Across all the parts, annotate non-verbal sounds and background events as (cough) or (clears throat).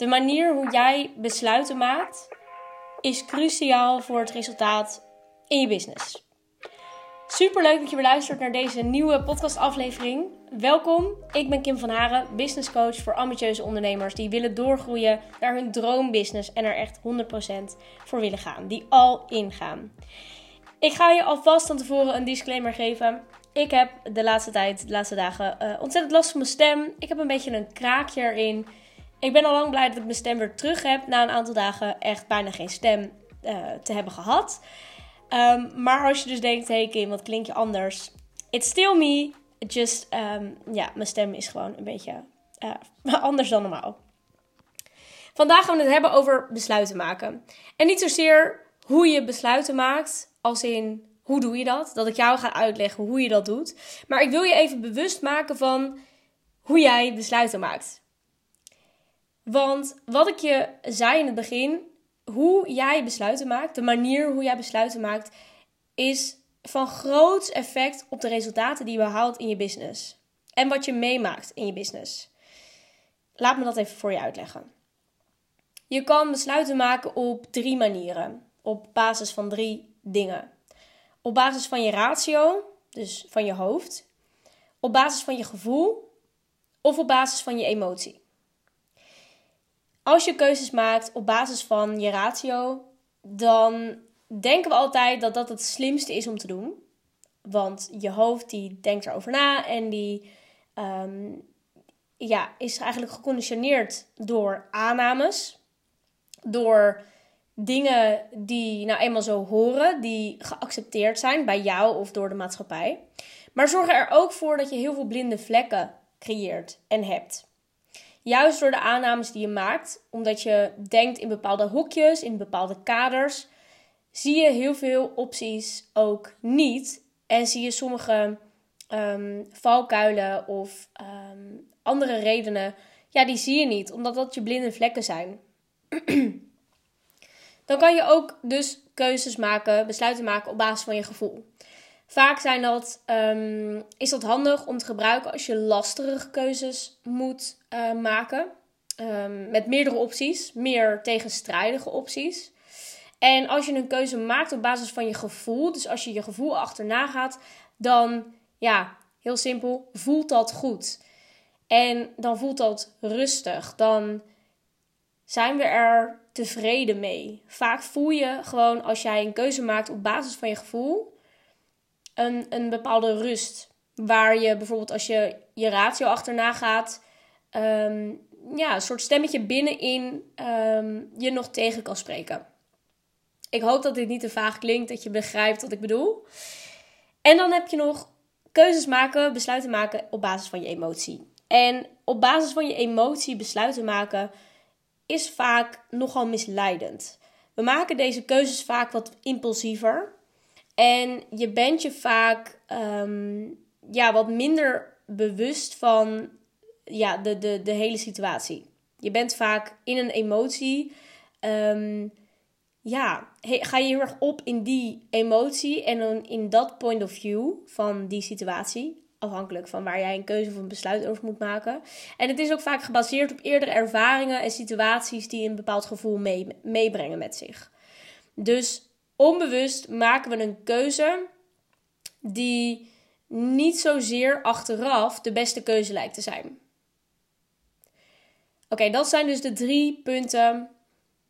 De manier hoe jij besluiten maakt is cruciaal voor het resultaat in je business. Super leuk dat je weer luistert naar deze nieuwe podcastaflevering. Welkom, ik ben Kim van Haren, business coach voor ambitieuze ondernemers die willen doorgroeien naar hun droombusiness en er echt 100% voor willen gaan, die al ingaan. Ik ga je alvast van tevoren een disclaimer geven. Ik heb de laatste tijd, de laatste dagen, uh, ontzettend last van mijn stem. Ik heb een beetje een kraakje erin. Ik ben al lang blij dat ik mijn stem weer terug heb. Na een aantal dagen echt bijna geen stem uh, te hebben gehad. Um, maar als je dus denkt, hey Kim, wat klink je anders? It's still me. Just, um, ja, mijn stem is gewoon een beetje uh, (laughs) anders dan normaal. Vandaag gaan we het hebben over besluiten maken. En niet zozeer hoe je besluiten maakt, als in hoe doe je dat? Dat ik jou ga uitleggen hoe je dat doet. Maar ik wil je even bewust maken van hoe jij besluiten maakt. Want wat ik je zei in het begin, hoe jij besluiten maakt, de manier hoe jij besluiten maakt, is van groot effect op de resultaten die je behaalt in je business. En wat je meemaakt in je business. Laat me dat even voor je uitleggen. Je kan besluiten maken op drie manieren, op basis van drie dingen. Op basis van je ratio, dus van je hoofd, op basis van je gevoel of op basis van je emotie. Als je keuzes maakt op basis van je ratio, dan denken we altijd dat dat het slimste is om te doen. Want je hoofd die denkt erover na en die ehm, ja, is eigenlijk geconditioneerd door aannames. Door dingen die nou eenmaal zo horen, die geaccepteerd zijn bij jou of door de maatschappij. Maar zorgen er ook voor dat je heel veel blinde vlekken creëert en hebt. Juist door de aannames die je maakt, omdat je denkt in bepaalde hoekjes, in bepaalde kaders, zie je heel veel opties ook niet. En zie je sommige um, valkuilen of ehm, andere redenen, ja, die zie je niet, omdat dat je blinde vlekken zijn. (clears throat) Dan kan je ook dus keuzes maken, besluiten maken op basis van je gevoel. Vaak zijn dat, um, is dat handig om te gebruiken als je lastige keuzes moet uh, maken. Um, met meerdere opties, meer tegenstrijdige opties. En als je een keuze maakt op basis van je gevoel, dus als je je gevoel achterna gaat, dan, ja, heel simpel, voelt dat goed. En dan voelt dat rustig. Dan zijn we er tevreden mee. Vaak voel je gewoon als jij een keuze maakt op basis van je gevoel een, een bepaalde rust. Waar je bijvoorbeeld als je je ratio achterna gaat, um, ja, een soort stemmetje binnenin um, je nog tegen kan spreken. Ik hoop dat dit niet te vaag klinkt, dat je begrijpt wat ik bedoel. En dan heb je nog keuzes maken, besluiten maken op basis van je emotie. En op basis van je emotie besluiten maken is vaak nogal misleidend. We maken deze keuzes vaak wat impulsiever. En je bent je vaak um, ja, wat minder bewust van ja, de, de, de hele situatie. Je bent vaak in een emotie. Um, ja, ga je heel erg op in die emotie en in dat point of view van die situatie. Afhankelijk van waar jij een keuze of een besluit over moet maken. En het is ook vaak gebaseerd op eerdere ervaringen en situaties die een bepaald gevoel mee, meebrengen met zich. Dus onbewust maken we een keuze die niet zozeer achteraf de beste keuze lijkt te zijn. Oké, dat zijn dus de drie punten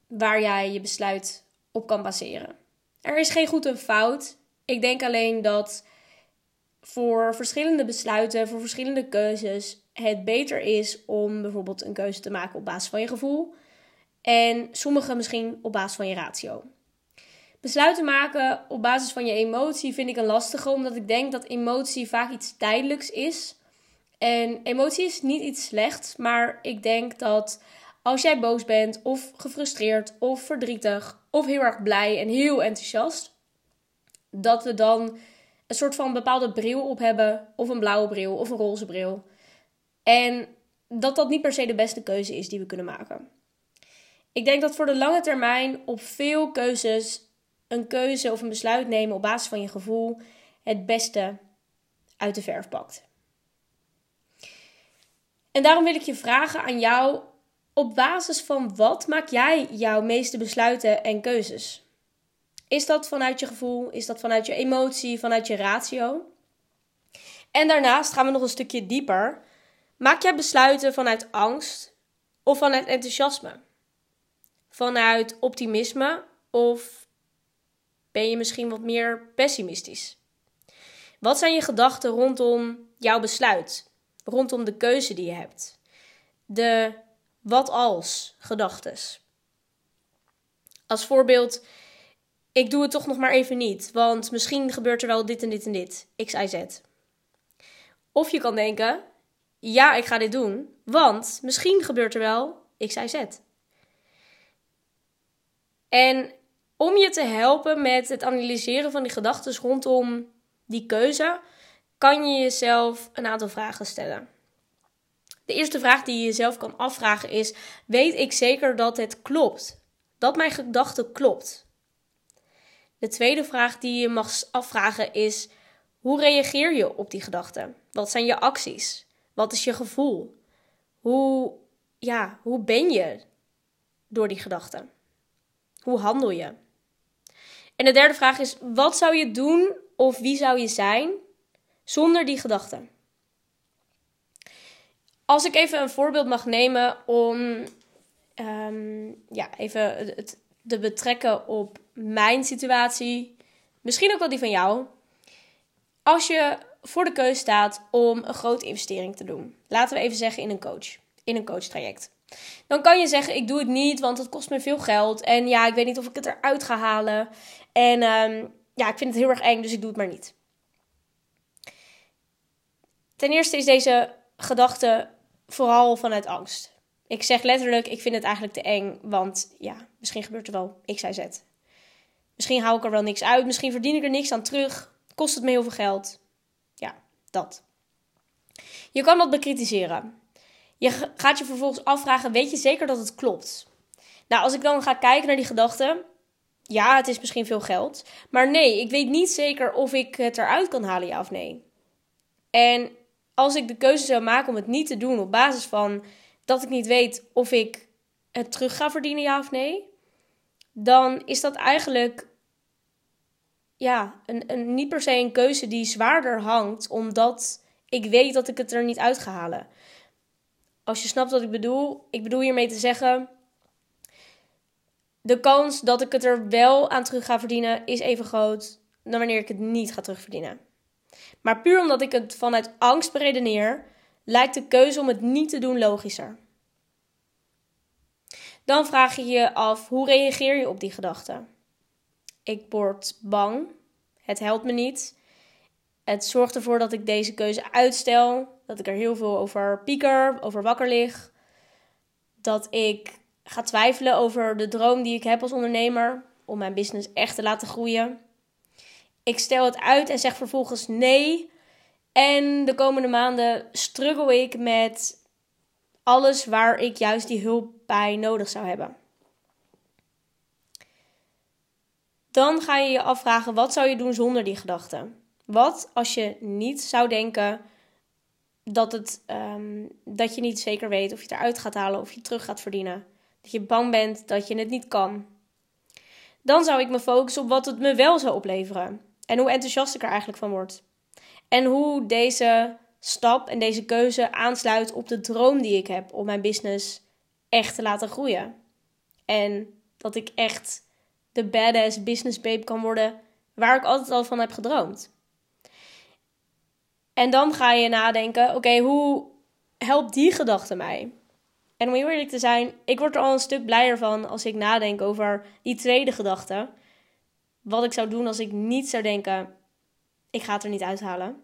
waar jij je besluit op kan baseren. Er is geen goed en fout. Ik denk alleen dat voor verschillende besluiten, voor verschillende keuzes, het beter is om bijvoorbeeld een keuze te maken op basis van je gevoel en sommige misschien op basis van je ratio. Besluiten maken op basis van je emotie vind ik een lastige, omdat ik denk dat emotie vaak iets tijdelijks is. En emotie is niet iets slechts, maar ik denk dat als jij boos bent, of gefrustreerd, of verdrietig, of heel erg blij en heel enthousiast, dat we dan een soort van bepaalde bril op hebben, of een blauwe bril, of een roze bril. En dat dat niet per se de beste keuze is die we kunnen maken. Ik denk dat voor de lange termijn op veel keuzes een keuze of een besluit nemen op basis van je gevoel het beste uit de verf pakt. En daarom wil ik je vragen aan jou op basis van wat maak jij jouw meeste besluiten en keuzes? Is dat vanuit je gevoel? Is dat vanuit je emotie? Vanuit je ratio? En daarnaast gaan we nog een stukje dieper. Maak jij besluiten vanuit angst of vanuit enthousiasme? Vanuit optimisme of ben je misschien wat meer pessimistisch? Wat zijn je gedachten rondom jouw besluit? Rondom de keuze die je hebt? De wat als gedachtes. Als voorbeeld, ik doe het toch nog maar even niet, want misschien gebeurt er wel dit en dit en dit, x, y, z. Of je kan denken, ja, ik ga dit doen, want misschien gebeurt er wel x, y, z. En om je te helpen met het analyseren van die gedachten rondom die keuze, kan je jezelf een aantal vragen stellen. De eerste vraag die je jezelf kan afvragen is: weet ik zeker dat het klopt? Dat mijn gedachte klopt? De tweede vraag die je mag afvragen is: hoe reageer je op die gedachte? Wat zijn je acties? Wat is je gevoel? Hoe, ja, hoe ben je door die gedachte? Hoe handel je? En de derde vraag is: wat zou je doen of wie zou je zijn zonder die gedachte? Als ik even een voorbeeld mag nemen om um, ja, even het te betrekken op mijn situatie, misschien ook wel die van jou. Als je voor de keuze staat om een grote investering te doen, laten we even zeggen in een coach, in een coachtraject. Dan kan je zeggen: Ik doe het niet, want het kost me veel geld. En ja, ik weet niet of ik het eruit ga halen. En um, ja, ik vind het heel erg eng, dus ik doe het maar niet. Ten eerste is deze gedachte vooral vanuit angst. Ik zeg letterlijk, ik vind het eigenlijk te eng, want ja, misschien gebeurt er wel X, Y, Z. Misschien hou ik er wel niks uit, misschien verdien ik er niks aan terug, kost het me heel veel geld. Ja, dat. Je kan dat bekritiseren. Je gaat je vervolgens afvragen, weet je zeker dat het klopt? Nou, als ik dan ga kijken naar die gedachten, ja, het is misschien veel geld, maar nee, ik weet niet zeker of ik het eruit kan halen, ja of nee. En als ik de keuze zou maken om het niet te doen op basis van dat ik niet weet of ik het terug ga verdienen, ja of nee, dan is dat eigenlijk ja, een, een, niet per se een keuze die zwaarder hangt, omdat ik weet dat ik het er niet uit ga halen. Als je snapt wat ik bedoel, ik bedoel hiermee te zeggen. De kans dat ik het er wel aan terug ga verdienen is even groot dan wanneer ik het niet ga terugverdienen. Maar puur omdat ik het vanuit angst beredeneer, lijkt de keuze om het niet te doen logischer. Dan vraag je je af, hoe reageer je op die gedachte? Ik word bang, het helpt me niet. Het zorgt ervoor dat ik deze keuze uitstel, dat ik er heel veel over pieker, over wakker lig. Dat ik ga twijfelen over de droom die ik heb als ondernemer om mijn business echt te laten groeien. Ik stel het uit en zeg vervolgens nee. En de komende maanden struggle ik met alles waar ik juist die hulp bij nodig zou hebben. Dan ga je je afvragen: wat zou je doen zonder die gedachten? Wat als je niet zou denken dat, het, um, dat je niet zeker weet of je het eruit gaat halen of je terug gaat verdienen? Dat je bang bent dat je het niet kan. Dan zou ik me focussen op wat het me wel zou opleveren. En hoe enthousiast ik er eigenlijk van word. En hoe deze stap en deze keuze aansluit op de droom die ik heb om mijn business echt te laten groeien. En dat ik echt de badass business babe kan worden waar ik altijd al van heb gedroomd. En dan ga je nadenken: oké, hoe helpt die gedachte mij? En om heel eerlijk te zijn, ik word er al een stuk blijer van als ik nadenk over die tweede gedachte wat ik zou doen als ik niet zou denken: ik ga het er niet uithalen.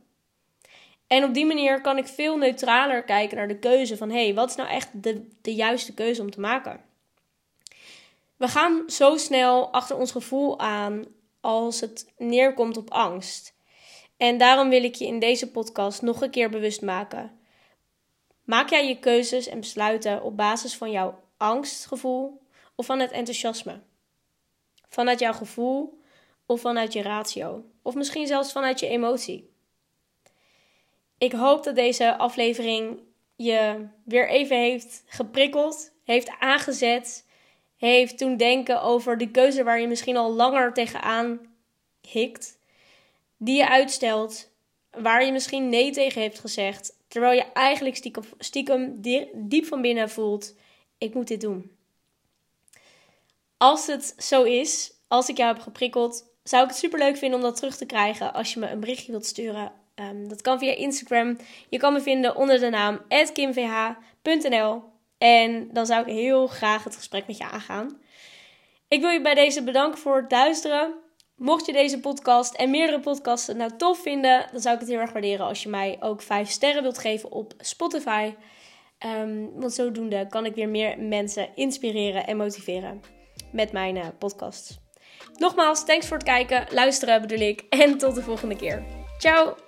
En op die manier kan ik veel neutraler kijken naar de keuze van: hé, hey, wat is nou echt de, de juiste keuze om te maken? We gaan zo snel achter ons gevoel aan als het neerkomt op angst. En daarom wil ik je in deze podcast nog een keer bewust maken. Maak jij je keuzes en besluiten op basis van jouw angstgevoel of van het enthousiasme? Vanuit jouw gevoel of vanuit je ratio, of misschien zelfs vanuit je emotie. Ik hoop dat deze aflevering je weer even heeft geprikkeld, heeft aangezet, heeft toen denken over de keuze waar je misschien al langer tegenaan hikt, die je uitstelt, waar je misschien nee tegen hebt gezegd, terwijl je eigenlijk stiekem, stiekem diep van binnen voelt: ik moet dit doen. Als het zo is, als ik jou heb geprikkeld, zou ik het super leuk vinden om dat terug te krijgen als je me een berichtje wilt sturen. Ehm, dat kan via Instagram. Je kan me vinden onder de naam kimvh.nl. En dan zou ik heel graag het gesprek met je aangaan. Ik wil je bij deze bedanken voor het luisteren. Mocht je deze podcast en meerdere podcasts nou tof vinden, dan zou ik het heel erg waarderen als je mij ook 5 sterren wilt geven op Spotify. Um, want zodoende kan ik weer meer mensen inspireren en motiveren met mijn uh, podcasts. Nogmaals, thanks voor het kijken, luisteren bedoel ik. En tot de volgende keer. Ciao!